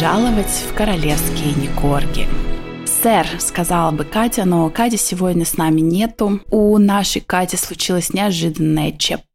пожаловать в королевские Никорги. «Сэр», — сказала бы Катя, но Кати сегодня с нами нету. У нашей Кати случилось неожиданное ЧП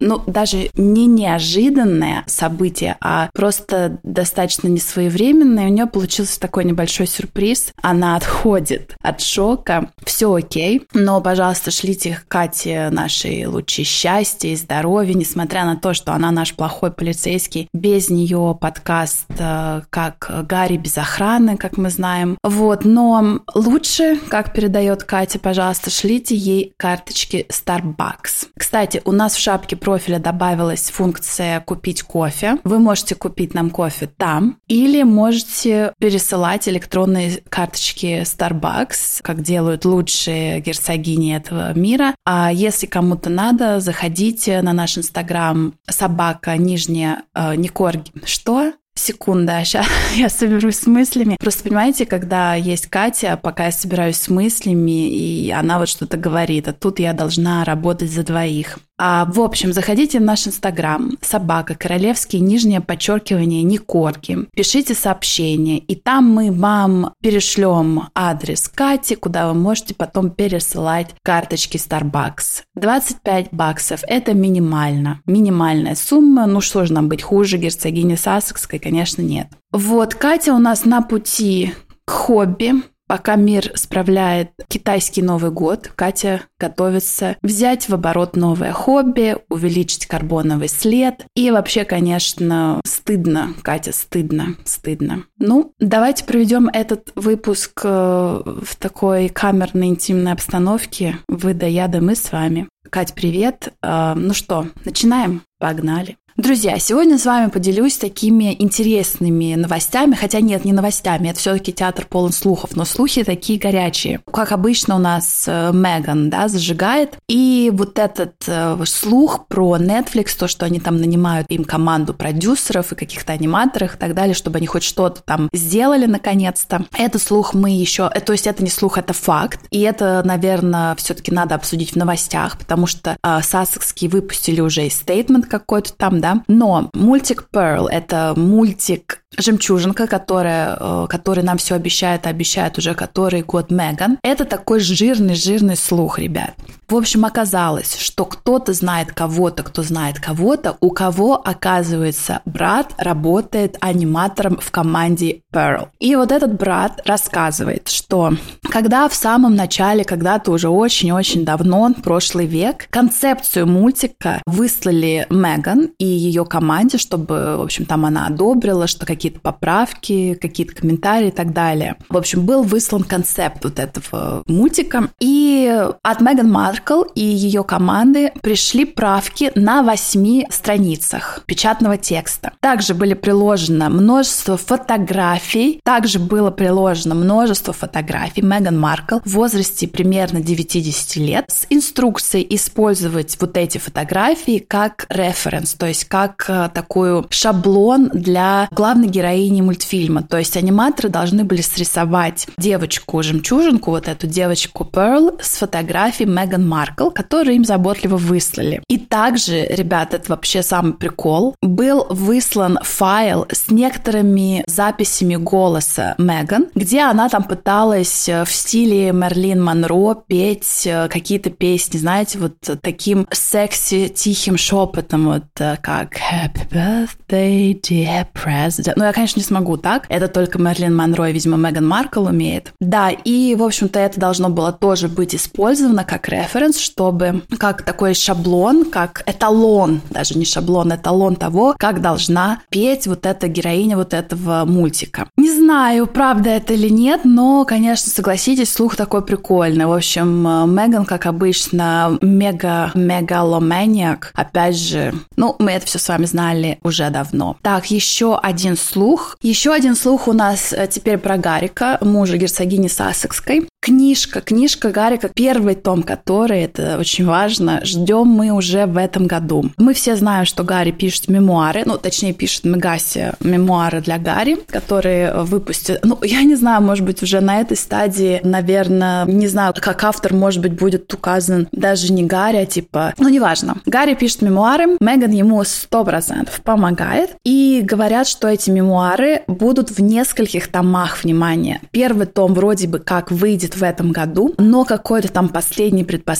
ну, даже не неожиданное событие, а просто достаточно несвоевременное. У нее получился такой небольшой сюрприз. Она отходит от шока. Все окей. Но, пожалуйста, шлите Кате наши лучшие счастья и здоровья, несмотря на то, что она наш плохой полицейский. Без нее подкаст э, как Гарри без охраны, как мы знаем. Вот, но лучше, как передает Катя, пожалуйста, шлите ей карточки Starbucks. Кстати, у нас в шапке профиля добавилась функция «Купить кофе». Вы можете купить нам кофе там или можете пересылать электронные карточки Starbucks, как делают лучшие герцогини этого мира. А если кому-то надо, заходите на наш инстаграм собака нижняя э, Никорги. Что? Секунда, сейчас я соберусь с мыслями. Просто понимаете, когда есть Катя, пока я собираюсь с мыслями, и она вот что-то говорит, а тут я должна работать за двоих. А, в общем, заходите в наш инстаграм собака королевские нижнее подчеркивание Никорки. Пишите сообщение, и там мы вам перешлем адрес Кати, куда вы можете потом пересылать карточки Starbucks. 25 баксов – это минимально. Минимальная сумма. Ну что же нам быть хуже герцогини Сассекской? Конечно, нет. Вот, Катя у нас на пути к хобби, Пока мир справляет китайский Новый год, Катя готовится взять в оборот новое хобби, увеличить карбоновый след. И вообще, конечно, стыдно, Катя, стыдно, стыдно. Ну, давайте проведем этот выпуск э, в такой камерной интимной обстановке. Вы да я, да мы с вами. Кать, привет. Э, ну что, начинаем? Погнали. Друзья, сегодня с вами поделюсь такими интересными новостями, хотя нет, не новостями, это все-таки театр полон слухов, но слухи такие горячие. Как обычно у нас э, Меган, да, зажигает, и вот этот э, слух про Netflix, то, что они там нанимают им команду продюсеров и каких-то аниматоров и так далее, чтобы они хоть что-то там сделали наконец-то. Этот слух мы еще, э, то есть это не слух, это факт, и это, наверное, все-таки надо обсудить в новостях, потому что э, Сассекские выпустили уже стейтмент какой-то там, да, но мультик Pearl — это мультик жемчужинка, которая, э, который нам все обещает, обещает уже который год Меган. Это такой жирный-жирный слух, ребят. В общем, оказалось, что кто-то знает кого-то, кто знает кого-то, у кого, оказывается, брат работает аниматором в команде Pearl. И вот этот брат рассказывает, что когда в самом начале, когда-то уже очень-очень давно, прошлый век, концепцию мультика выслали Меган и ее команде, чтобы, в общем, там она одобрила, что какие-то поправки, какие-то комментарии и так далее. В общем, был выслан концепт вот этого мультика. И от Меган Маркл и ее команды пришли правки на восьми страницах печатного текста. Также были приложено множество фотографий. Также было приложено множество фотографий Меган Маркл в возрасте примерно 90 лет с инструкцией использовать вот эти фотографии как референс, то есть как э, такой шаблон для главной героини мультфильма. То есть аниматоры должны были срисовать девочку-жемчужинку, вот эту девочку Перл с фотографией Меган Маркл, которую им заботливо выслали. И также, ребята, это вообще самый прикол, был выслан файл с некоторыми записями голоса Меган, где она там пыталась э, в стиле Мерлин Монро петь э, какие-то песни, знаете, вот таким секси тихим шепотом, вот как Happy Birthday, dear President. Ну, я, конечно, не смогу так. Это только Мерлин Монро и, видимо, Меган Маркл умеет. Да, и, в общем-то, это должно было тоже быть использовано как референс, чтобы как такой шаблон, как эталон, даже не шаблон, эталон того, как должна петь вот эта героиня вот этого мультика. Не знаю, правда это или нет, но, конечно, согласитесь, слух такой прикольный. В общем, Меган, как обычно, мега-мегаломаниак. Опять же, ну, мы это все с вами знали уже давно. Так, еще один слух. Еще один слух у нас э, теперь про Гарика, мужа герцогини Сассекской. Книжка, книжка Гарика, первый том, который Ссоры, это очень важно, ждем мы уже в этом году. Мы все знаем, что Гарри пишет мемуары, ну, точнее, пишет Мегаси мемуары для Гарри, которые выпустят, ну, я не знаю, может быть, уже на этой стадии, наверное, не знаю, как автор, может быть, будет указан даже не Гарри, а типа, ну, неважно. Гарри пишет мемуары, Меган ему сто процентов помогает, и говорят, что эти мемуары будут в нескольких томах, внимания. Первый том вроде бы как выйдет в этом году, но какой-то там последний, предпоследний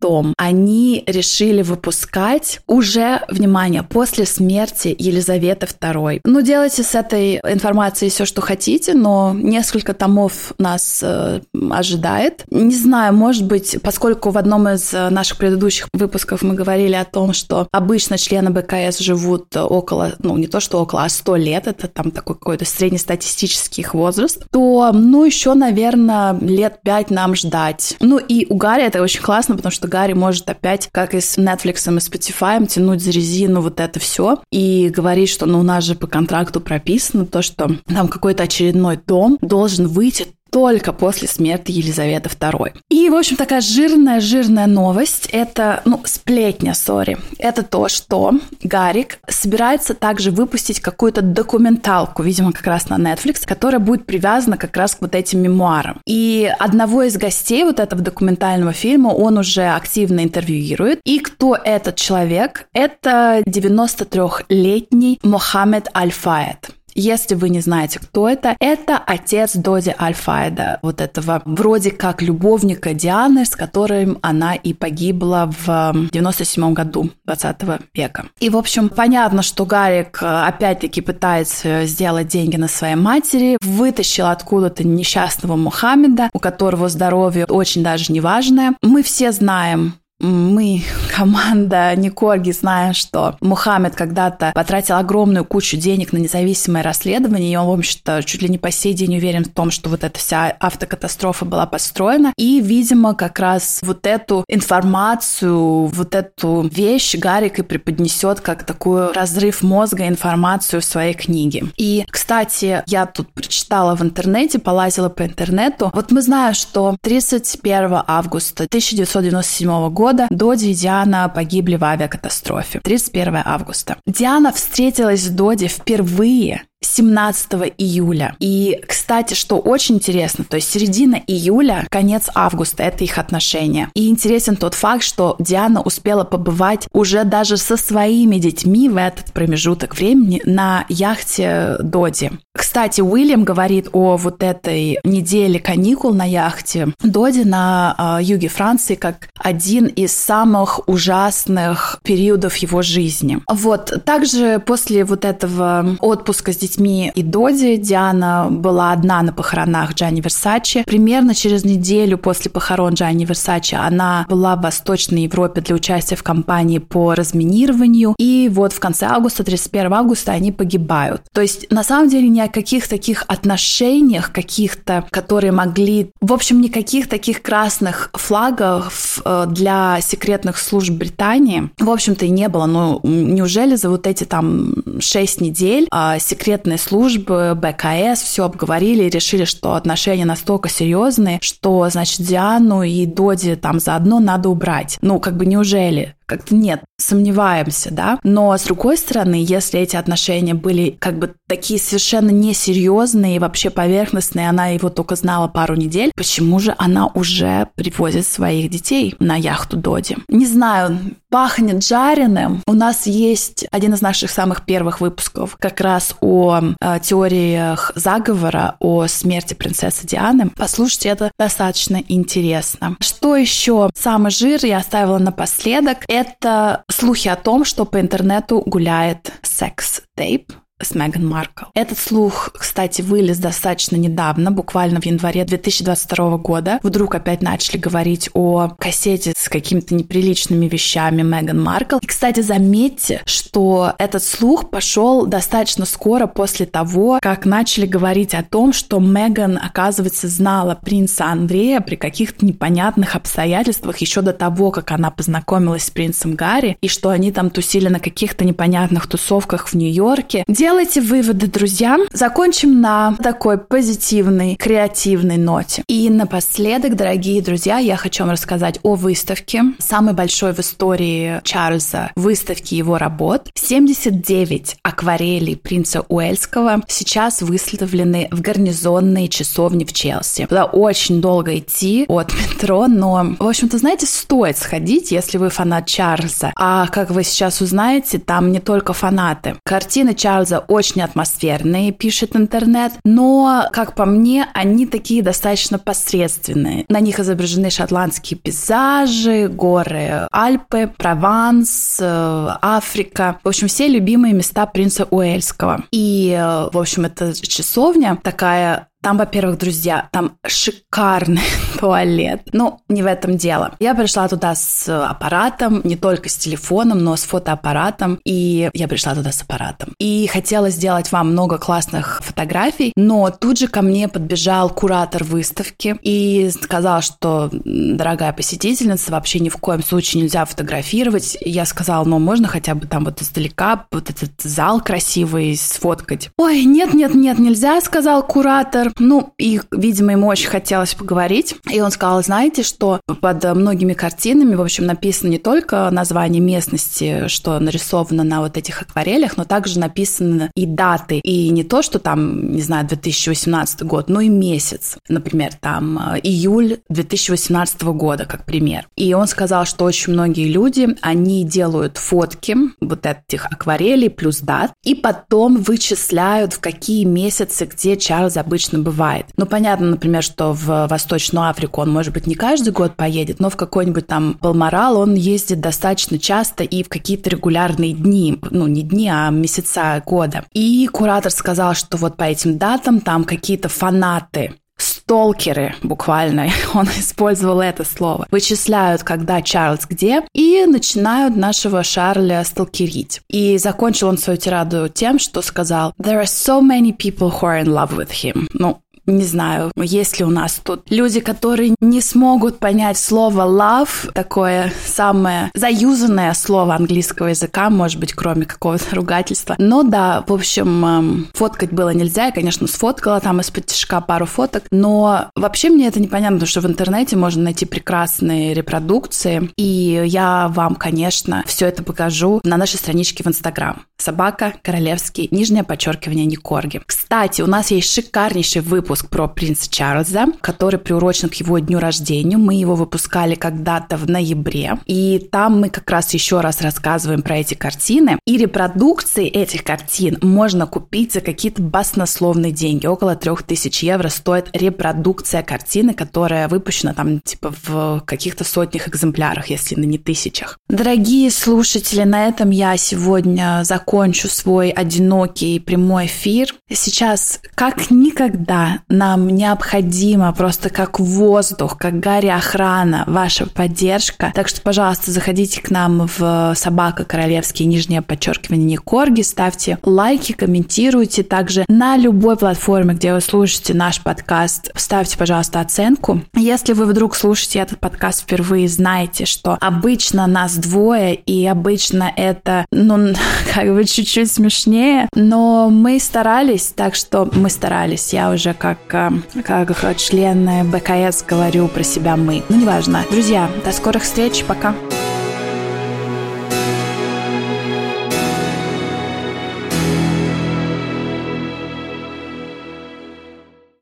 том они решили выпускать уже, внимание, после смерти Елизаветы II. Ну, делайте с этой информацией все, что хотите, но несколько томов нас э, ожидает. Не знаю, может быть, поскольку в одном из наших предыдущих выпусков мы говорили о том, что обычно члены БКС живут около, ну, не то что около, а 100 лет, это там такой какой-то среднестатистический их возраст, то, ну, еще, наверное, лет 5 нам ждать. Ну, и у Гарри это очень классно, потому что Гарри может опять, как и с Netflix и Spotify, тянуть за резину вот это все и говорить, что, ну, у нас же по контракту прописано то, что там какой-то очередной том должен выйти только после смерти Елизаветы II. И, в общем, такая жирная-жирная новость, это, ну, сплетня, сори, это то, что Гарик собирается также выпустить какую-то документалку, видимо, как раз на Netflix, которая будет привязана как раз к вот этим мемуарам. И одного из гостей вот этого документального фильма он уже активно интервьюирует. И кто этот человек? Это 93-летний Мохаммед Аль-Фаед. Если вы не знаете, кто это, это отец Доди Альфайда, вот этого вроде как любовника Дианы, с которым она и погибла в 97 году 20 века. И, в общем, понятно, что Гарик э, опять-таки пытается сделать деньги на своей матери, вытащил откуда-то несчастного Мухаммеда, у которого здоровье очень даже неважное. Мы все знаем, мы, команда Никорги, знаем, что Мухаммед когда-то потратил огромную кучу денег на независимое расследование, и он, в общем-то, чуть ли не по сей день уверен в том, что вот эта вся автокатастрофа была построена. И, видимо, как раз вот эту информацию, вот эту вещь Гарик и преподнесет как такой разрыв мозга информацию в своей книге. И, кстати, я тут прочитала в интернете, полазила по интернету. Вот мы знаем, что 31 августа 1997 года года Доди и Диана погибли в авиакатастрофе. 31 августа. Диана встретилась с Доди впервые 17 июля. И, кстати, что очень интересно, то есть середина июля, конец августа, это их отношения. И интересен тот факт, что Диана успела побывать уже даже со своими детьми в этот промежуток времени на яхте Доди. Кстати, Уильям говорит о вот этой неделе каникул на яхте Доди на э, юге Франции как один из самых ужасных периодов его жизни. Вот, также после вот этого отпуска с детьми детьми и Доди. Диана была одна на похоронах Джанни Версачи. Примерно через неделю после похорон Джанни Версачи она была в Восточной Европе для участия в кампании по разминированию. И вот в конце августа, 31 августа, они погибают. То есть, на самом деле, ни о каких таких отношениях каких-то, которые могли... В общем, никаких таких красных флагов э, для секретных служб Британии, в общем-то, и не было. Ну, неужели за вот эти там 6 недель а, секрет секретные службы, БКС все обговорили и решили, что отношения настолько серьезные, что, значит, Диану и Доди там заодно надо убрать. Ну, как бы неужели? Как-то нет, сомневаемся, да. Но с другой стороны, если эти отношения были как бы такие совершенно несерьезные вообще поверхностные, она его только знала пару недель, почему же она уже привозит своих детей на яхту Доди? Не знаю, пахнет жареным. У нас есть один из наших самых первых выпусков как раз о э, теориях заговора, о смерти принцессы Дианы. Послушайте, это достаточно интересно. Что еще? Самый жир я оставила напоследок это слухи о том, что по интернету гуляет секс-тейп с Меган Маркл. Этот слух, кстати, вылез достаточно недавно, буквально в январе 2022 года. Вдруг опять начали говорить о кассете с какими-то неприличными вещами Меган Маркл. И, кстати, заметьте, что этот слух пошел достаточно скоро после того, как начали говорить о том, что Меган, оказывается, знала принца Андрея при каких-то непонятных обстоятельствах еще до того, как она познакомилась с принцем Гарри, и что они там тусили на каких-то непонятных тусовках в Нью-Йорке. Дело Делайте выводы, друзья. Закончим на такой позитивной, креативной ноте. И напоследок, дорогие друзья, я хочу вам рассказать о выставке, самой большой в истории Чарльза выставки его работ. 79 акварелей принца Уэльского сейчас выставлены в гарнизонные часовни в Челси. Туда очень долго идти от метро, но, в общем-то, знаете, стоит сходить, если вы фанат Чарльза. А как вы сейчас узнаете, там не только фанаты. Картины Чарльза очень атмосферные, пишет интернет, но, как по мне, они такие достаточно посредственные. На них изображены шотландские пейзажи, горы Альпы, Прованс, э, Африка. В общем, все любимые места принца Уэльского. И, э, в общем, эта часовня такая там, во-первых, друзья, там шикарный туалет. Ну, не в этом дело. Я пришла туда с аппаратом, не только с телефоном, но с фотоаппаратом. И я пришла туда с аппаратом. И хотела сделать вам много классных фотографий, но тут же ко мне подбежал куратор выставки и сказал, что, дорогая посетительница, вообще ни в коем случае нельзя фотографировать. Я сказала, ну, можно хотя бы там вот издалека вот этот зал красивый сфоткать. Ой, нет-нет-нет, нельзя, сказал куратор ну, и, видимо, ему очень хотелось поговорить. И он сказал, знаете, что под многими картинами, в общем, написано не только название местности, что нарисовано на вот этих акварелях, но также написаны и даты. И не то, что там, не знаю, 2018 год, но и месяц. Например, там э, июль 2018 года, как пример. И он сказал, что очень многие люди, они делают фотки вот этих акварелей плюс дат, и потом вычисляют, в какие месяцы, где Чарльз обычно конечно, бывает. Ну, понятно, например, что в Восточную Африку он, может быть, не каждый год поедет, но в какой-нибудь там Палмарал он ездит достаточно часто и в какие-то регулярные дни, ну, не дни, а месяца года. И куратор сказал, что вот по этим датам там какие-то фанаты сталкеры, буквально, он использовал это слово, вычисляют, когда Чарльз где, и начинают нашего Шарля сталкерить. И закончил он свою тираду тем, что сказал «There are so many people who are in love with him». Ну, не знаю, есть ли у нас тут люди, которые не смогут понять слово love, такое самое заюзанное слово английского языка, может быть, кроме какого-то ругательства. Но да, в общем, эм, фоткать было нельзя. Я, конечно, сфоткала там из-под тяжка пару фоток, но вообще мне это непонятно, потому что в интернете можно найти прекрасные репродукции, и я вам, конечно, все это покажу на нашей страничке в Инстаграм. Собака Королевский, нижнее подчеркивание Никорги. Кстати, у нас есть шикарнейший выпуск про принца Чарльза, который приурочен к его дню рождения. Мы его выпускали когда-то в ноябре. И там мы как раз еще раз рассказываем про эти картины. И репродукции этих картин можно купить за какие-то баснословные деньги. Около 3000 евро стоит репродукция картины, которая выпущена там типа в каких-то сотнях экземплярах, если не тысячах. Дорогие слушатели, на этом я сегодня закончу свой одинокий прямой эфир. Сейчас как никогда нам необходимо просто как воздух, как Гарри охрана, ваша поддержка. Так что, пожалуйста, заходите к нам в Собака Королевский нижнее подчеркивание Корги, ставьте лайки, комментируйте. Также на любой платформе, где вы слушаете наш подкаст, ставьте, пожалуйста, оценку. Если вы вдруг слушаете этот подкаст впервые, знаете, что обычно нас двое, и обычно это, ну, как бы чуть-чуть смешнее, но мы старались, так что мы старались. Я уже как, э, как член БКС говорю про себя мы. Ну, неважно. Друзья, до скорых встреч, пока.